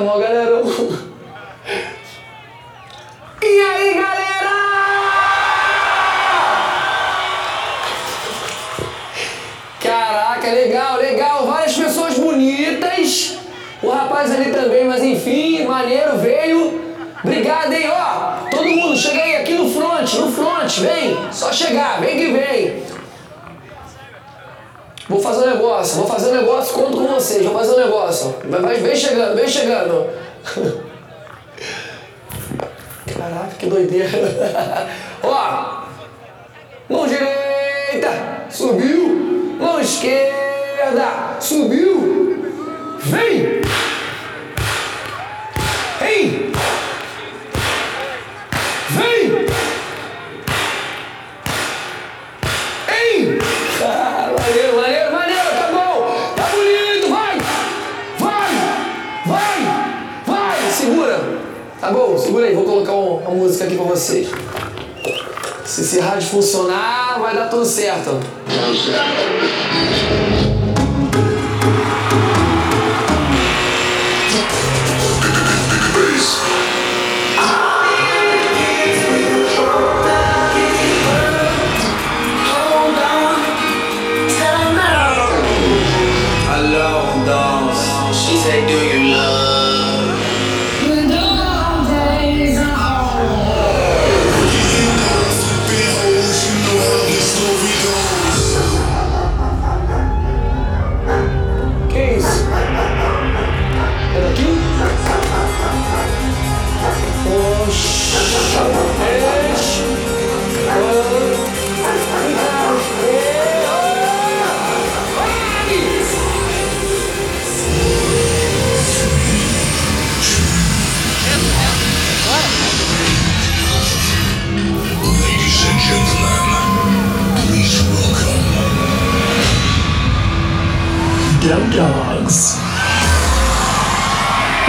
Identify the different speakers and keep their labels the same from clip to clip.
Speaker 1: Caraca,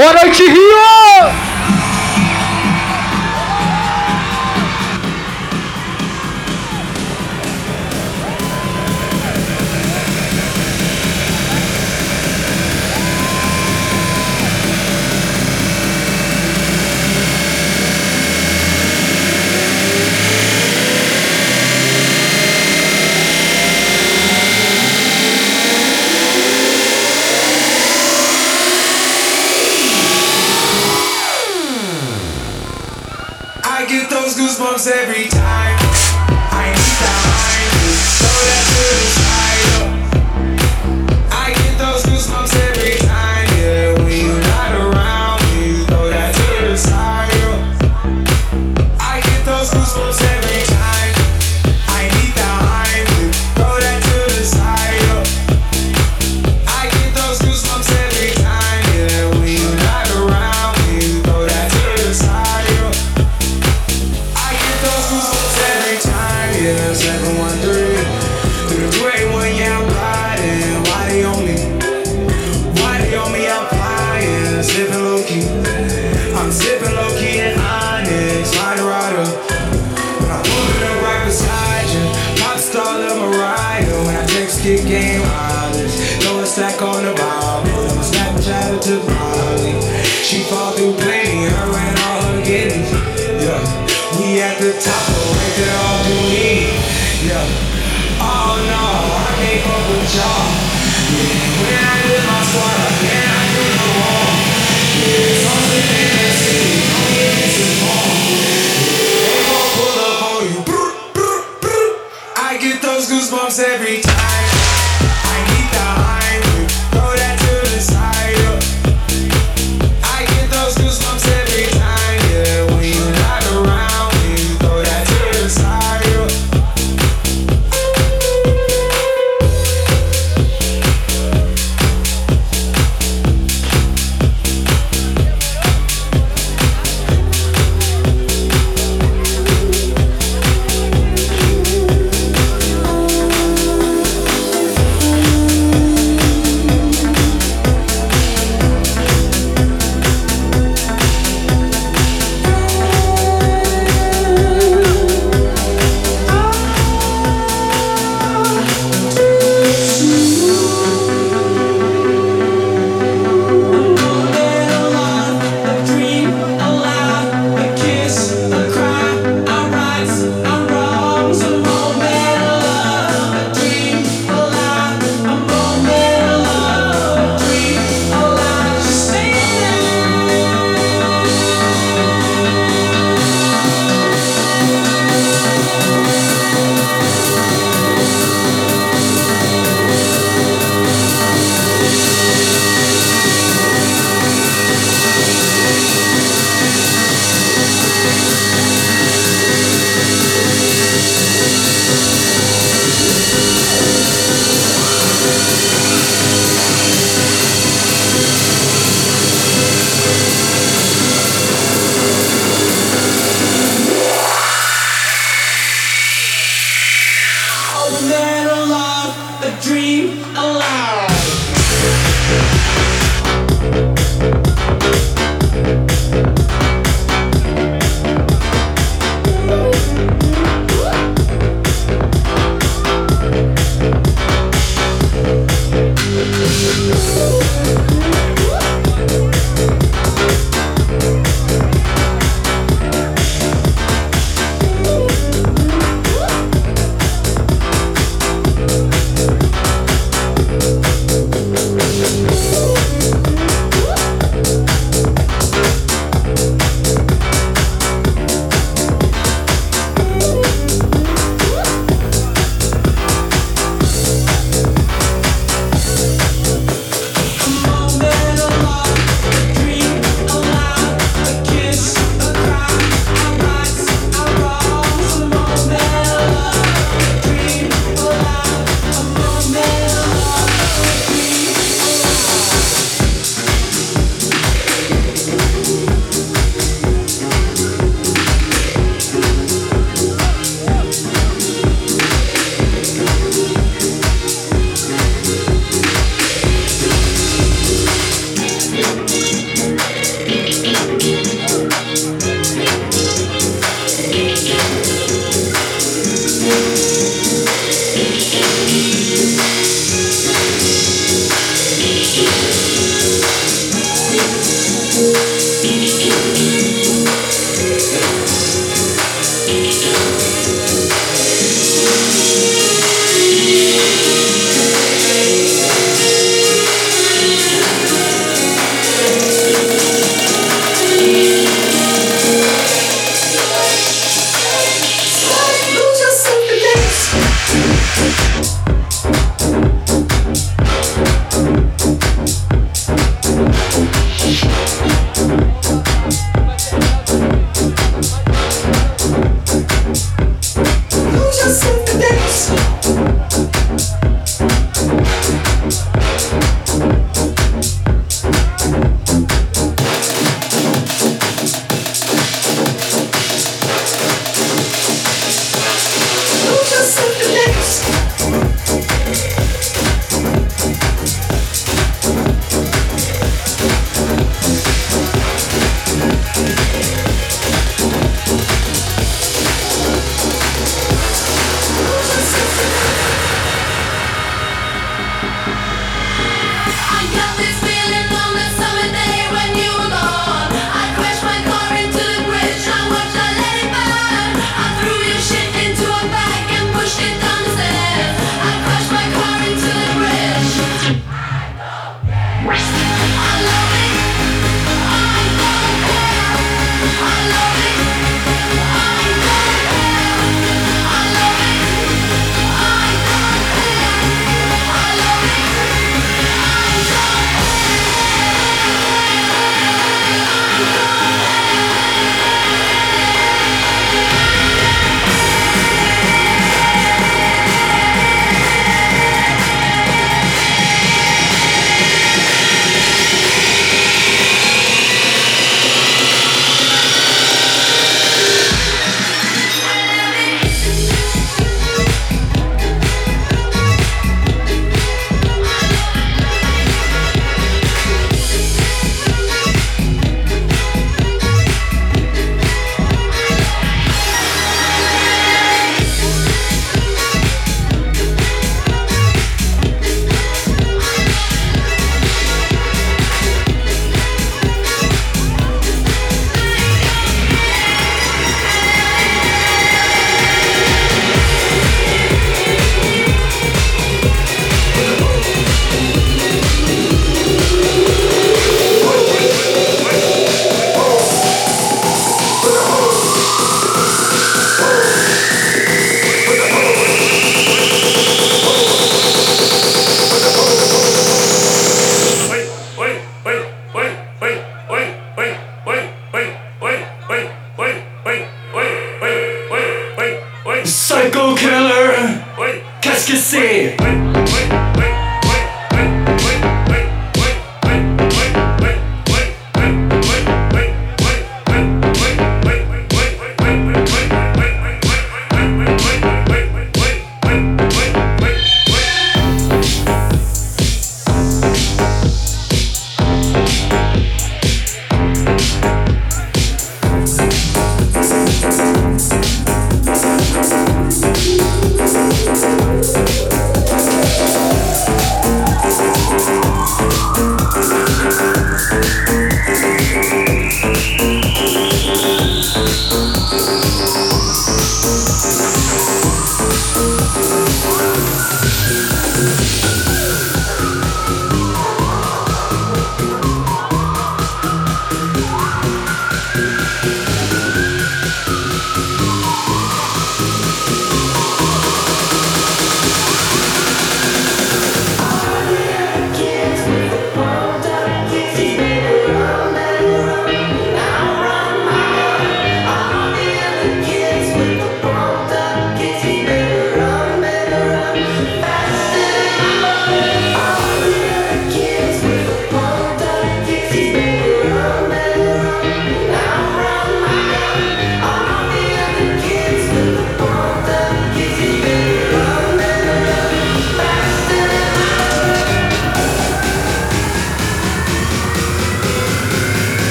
Speaker 2: Boa noite, Rio!
Speaker 3: Every time.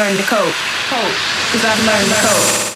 Speaker 4: Learned to cope. Cause I've learned to cope.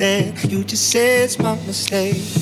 Speaker 5: You
Speaker 6: just say it's my mistake.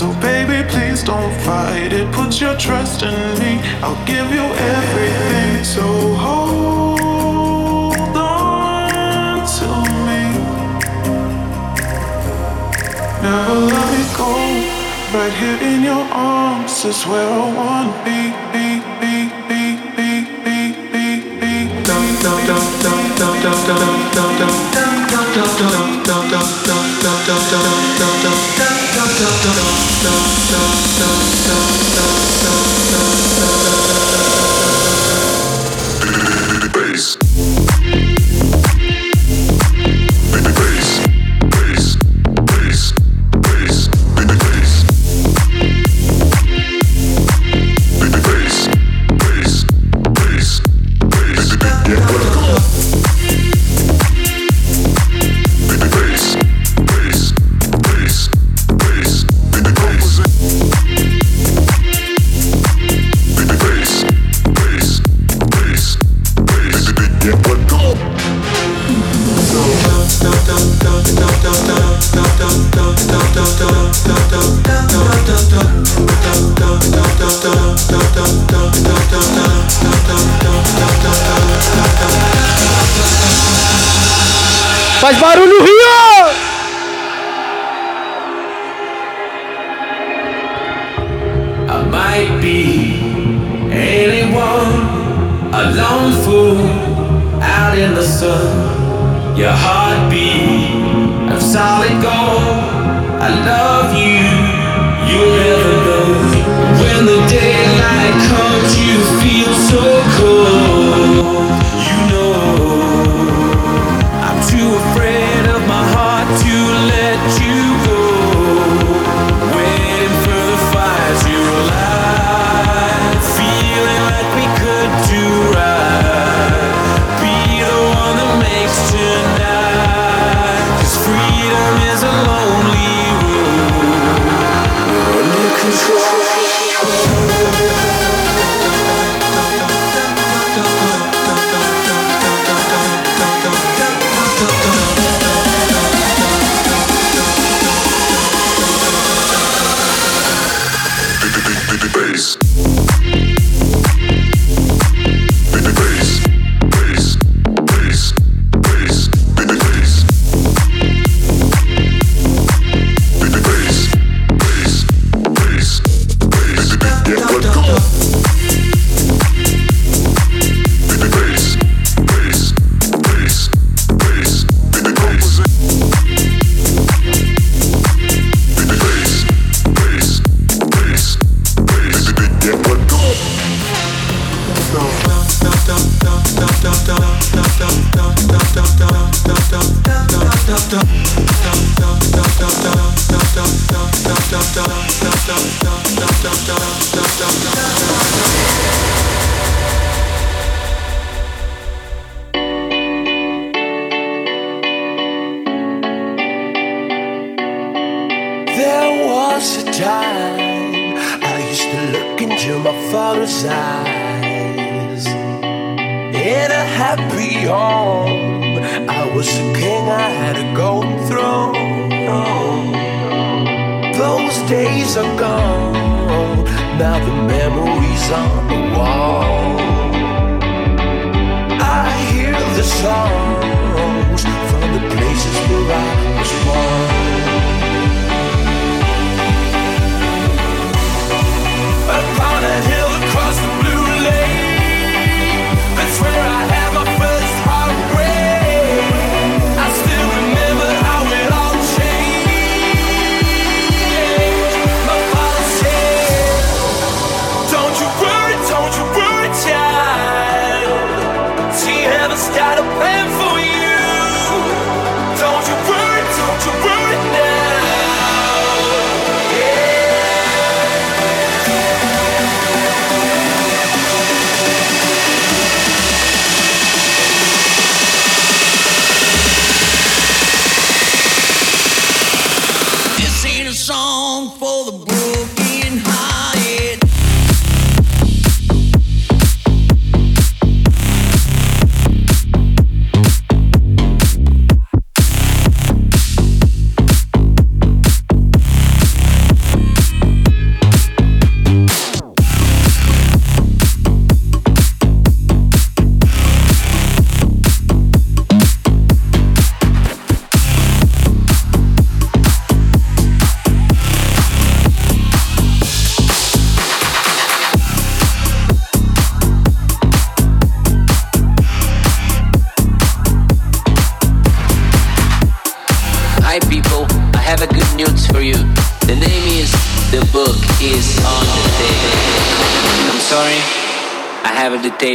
Speaker 7: So baby, please don't fight it. Put your trust in me. I'll give you everything. So hold on to me. Never let me go. Right here in your arms is where I wanna be. be, be, be, be, be, be, be. be. dum dum dum dum dum dum dum dum dum dum dum dum dum dum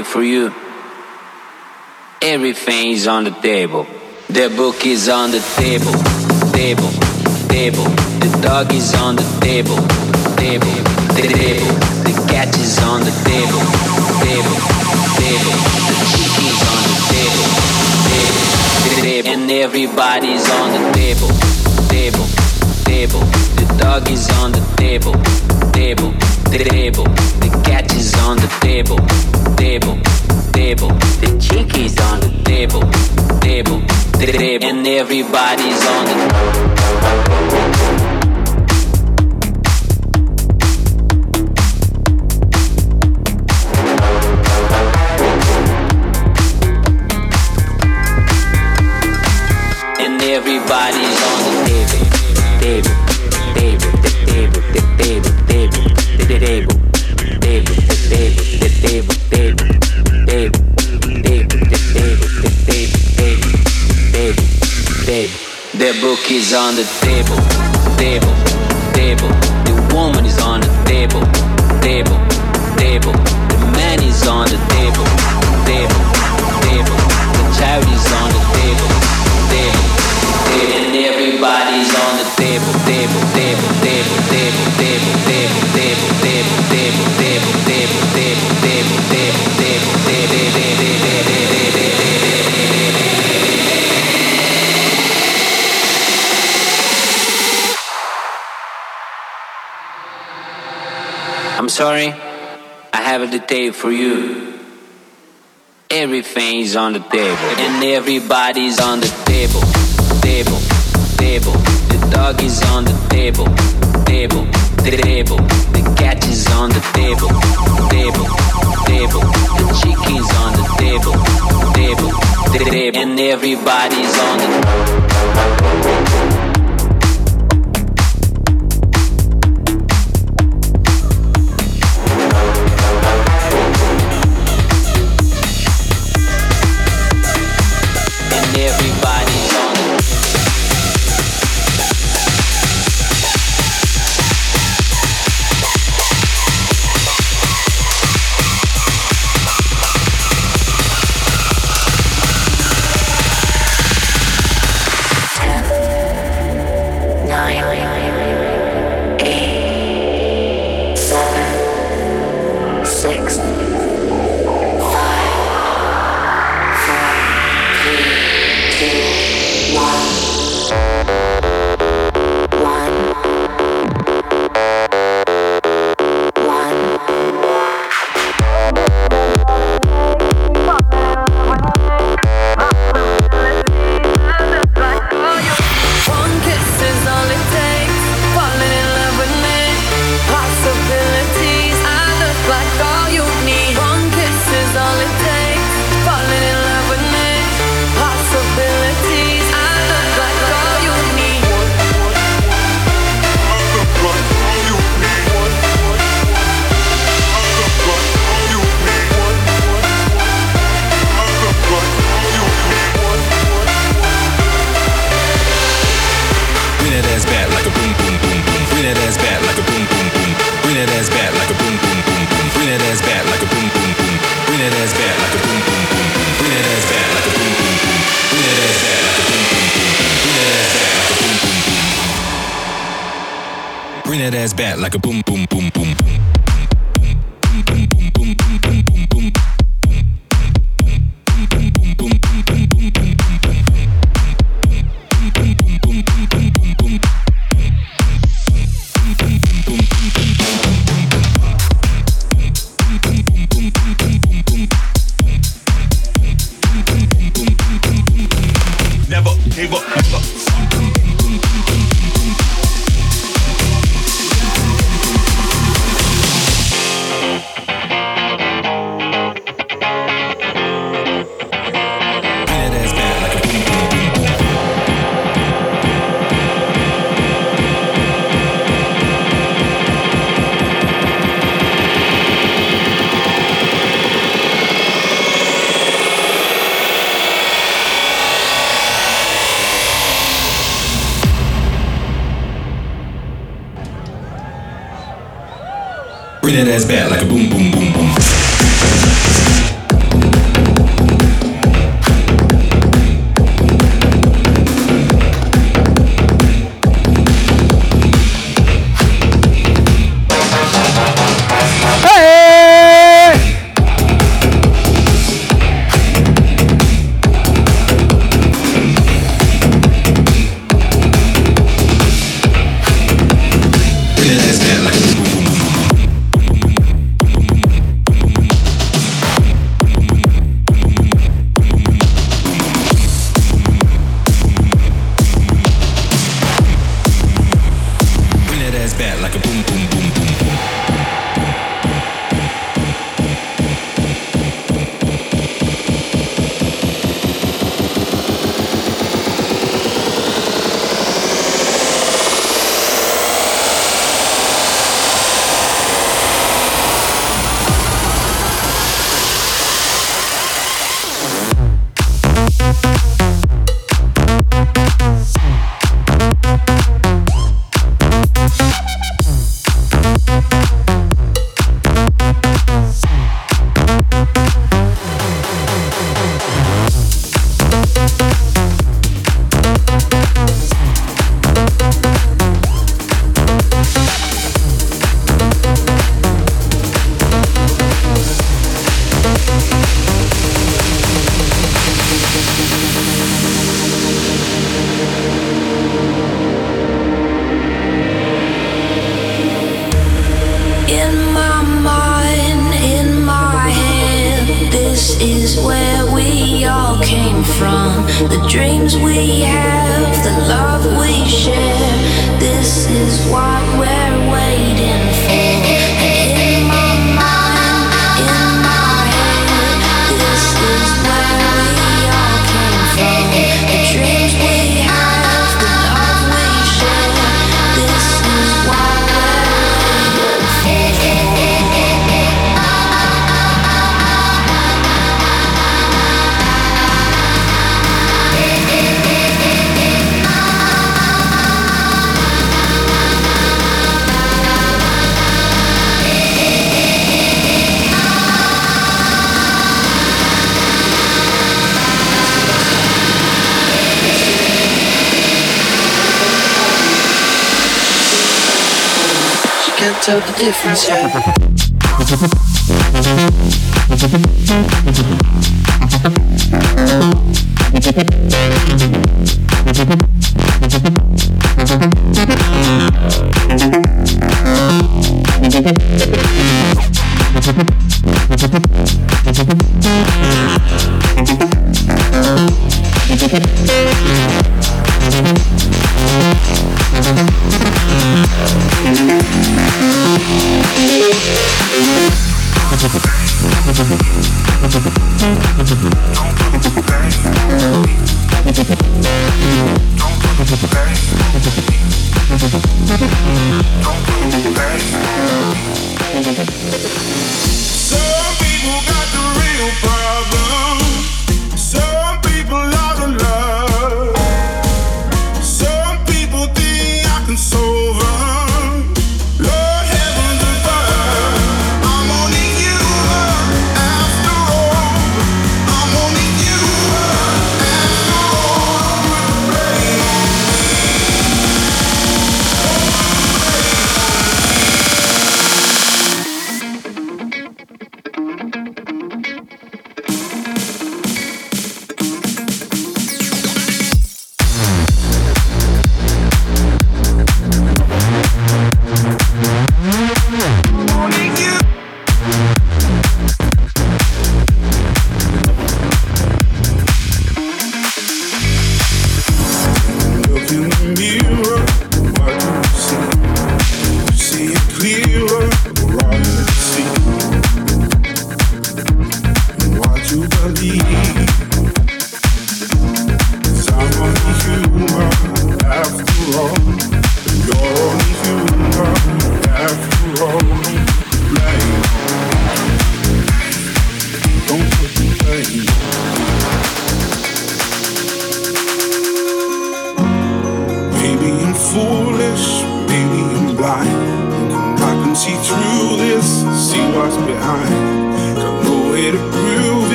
Speaker 8: have for you. Everything is on the table. The book is on the table. Table, table. The dog is on the table. Table, table. The cat is on the table. Table, table. The chicken is on the table. Table, table. And everybody's on the table. Table, table. The dog is on the table. Table, table. The cat is on the table. Table, table. The chicken is on the table. Table, table. And everybody's on the and everybody's The book is on the table, table, table. The woman is on the table, table, table. The man is on the table, table, table. The child is on the table, table, table. And everybody's on the table, table, table, table, table, table, table, table, table, table, table, table, table, table, table, table, table, sorry, I have a detail for you. Everything's on the table, and everybody's on the table, table, table. The dog is on the table, table, table. The cat is on the table, table, table. The chicken's on the table, table, table. And everybody's on the and
Speaker 9: As bad like a boom, boom, boom, boom.
Speaker 10: show the
Speaker 11: difference, yeah.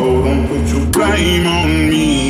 Speaker 11: Don't put your blame on me.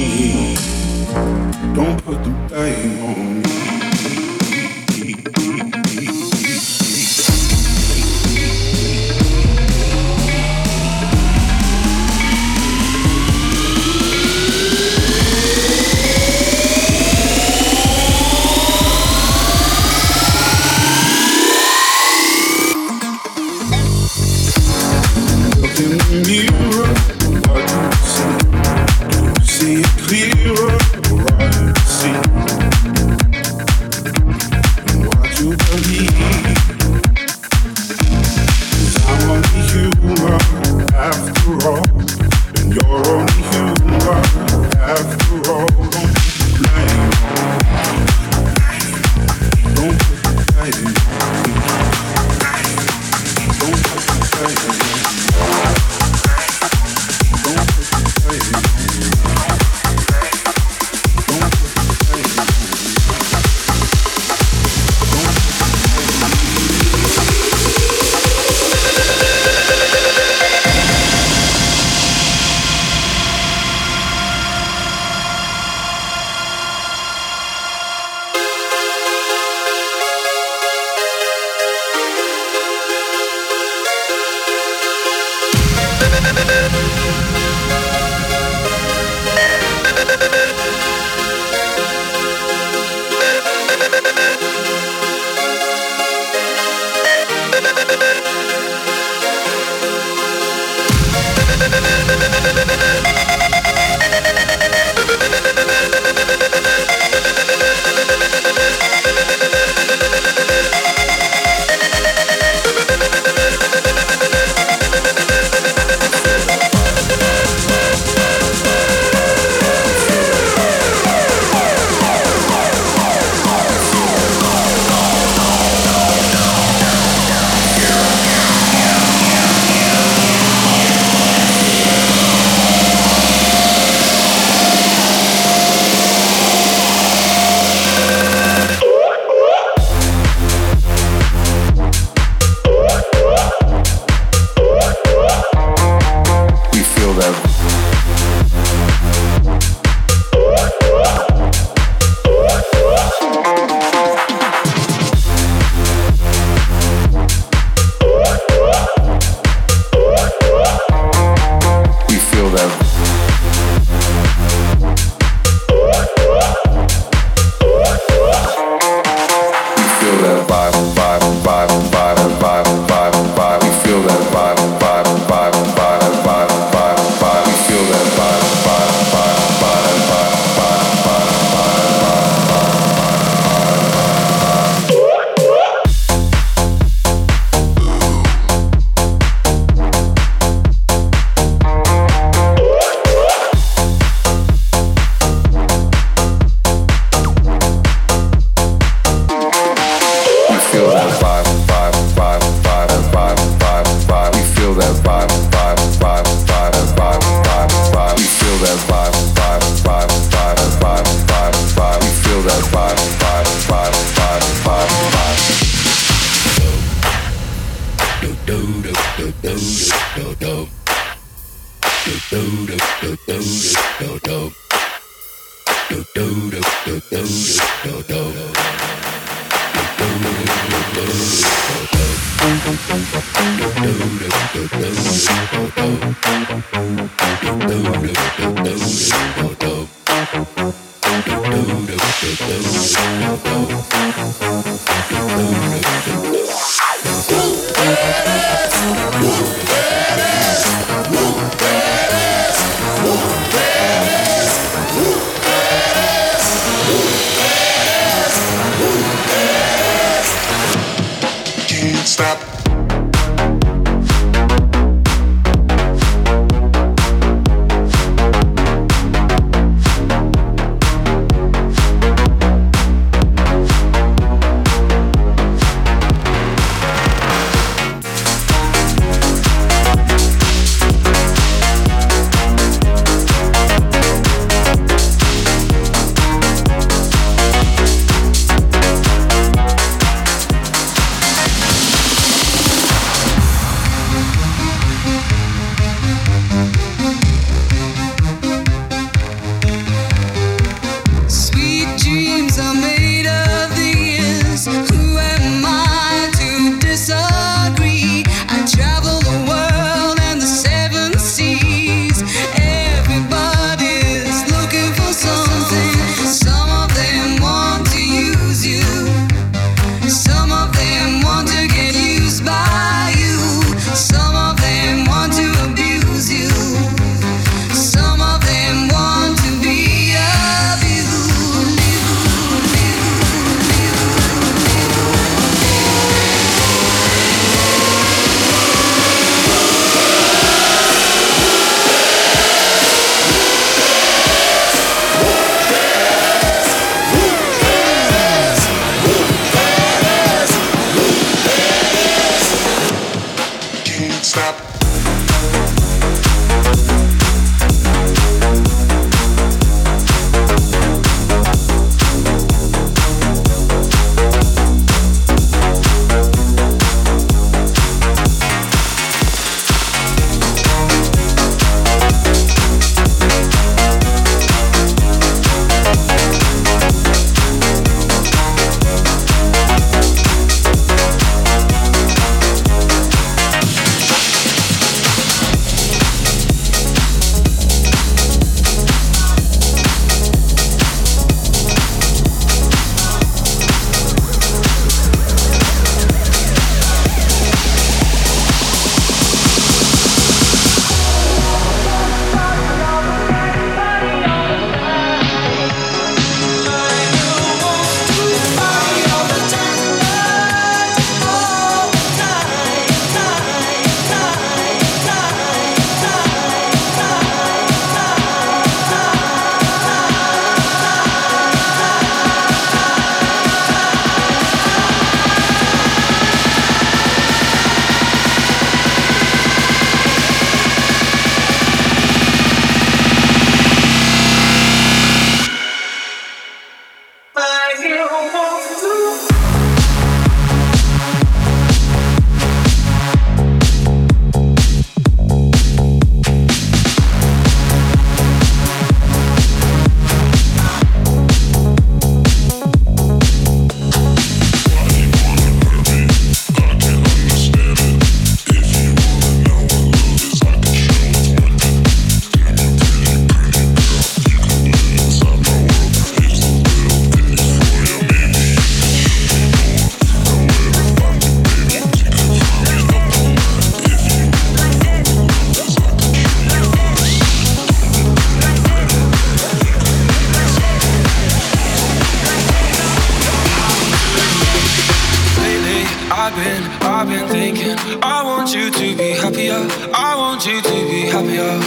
Speaker 11: I've been, I've been thinking. I want you to be
Speaker 12: happier. I want you to be happier.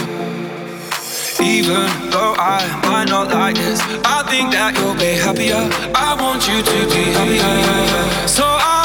Speaker 12: Even though I might not like this, I think that you'll be happier. I want you to be happier. So I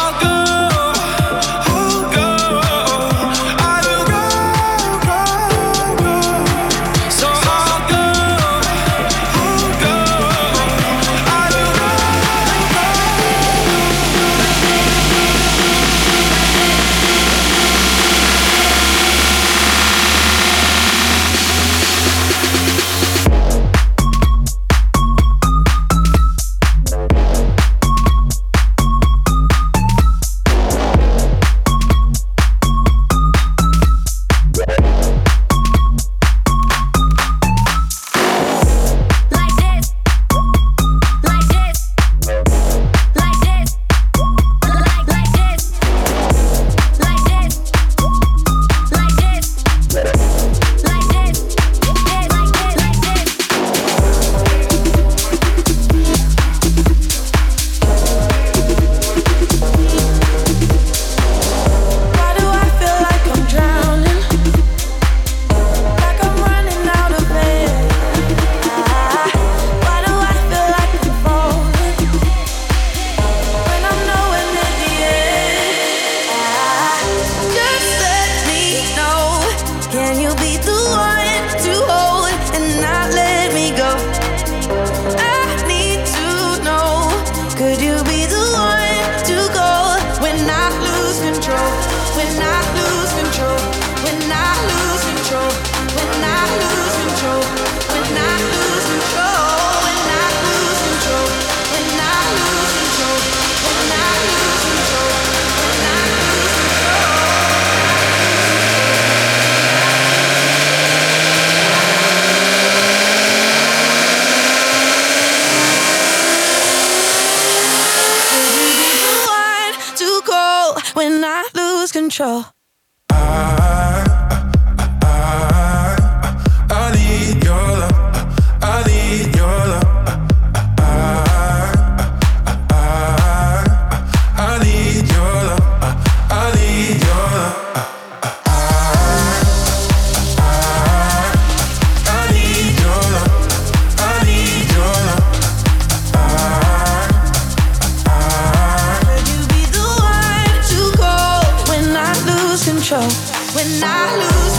Speaker 4: When I lose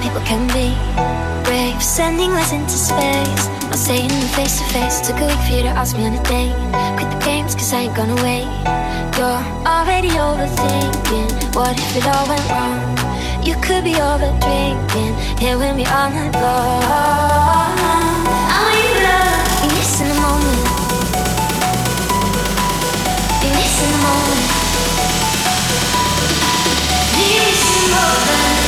Speaker 9: people can be brave. Sending letters into space. I'm saying them face to face. Took a week for you to ask me on a date. Quit the games, cause I ain't gonna wait. You're already overthinking. What if it all went wrong? You could be over drinking. Here with me all night long. I need love. Be missing the moment. Be missing the moment. Be missing the moment.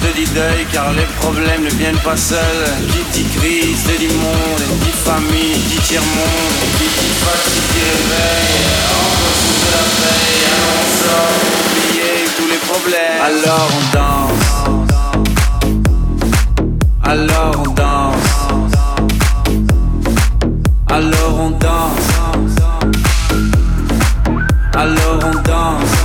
Speaker 13: Te dit deuil, car les problèmes ne viennent pas seuls, qui dit crise, te dit monde, dit famille, dit tiers-monde, qui dit fatigue, dit réveil, encore sous de la veille, alors on sort oublier tous les problèmes. Alors on danse. Alors on danse. Alors on danse. Alors on danse.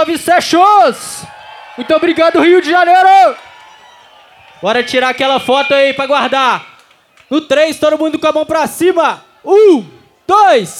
Speaker 2: Love Sessions! Muito obrigado, Rio de Janeiro! Bora tirar aquela foto aí pra guardar. No 3, todo mundo com a mão pra cima. Um, dois, três!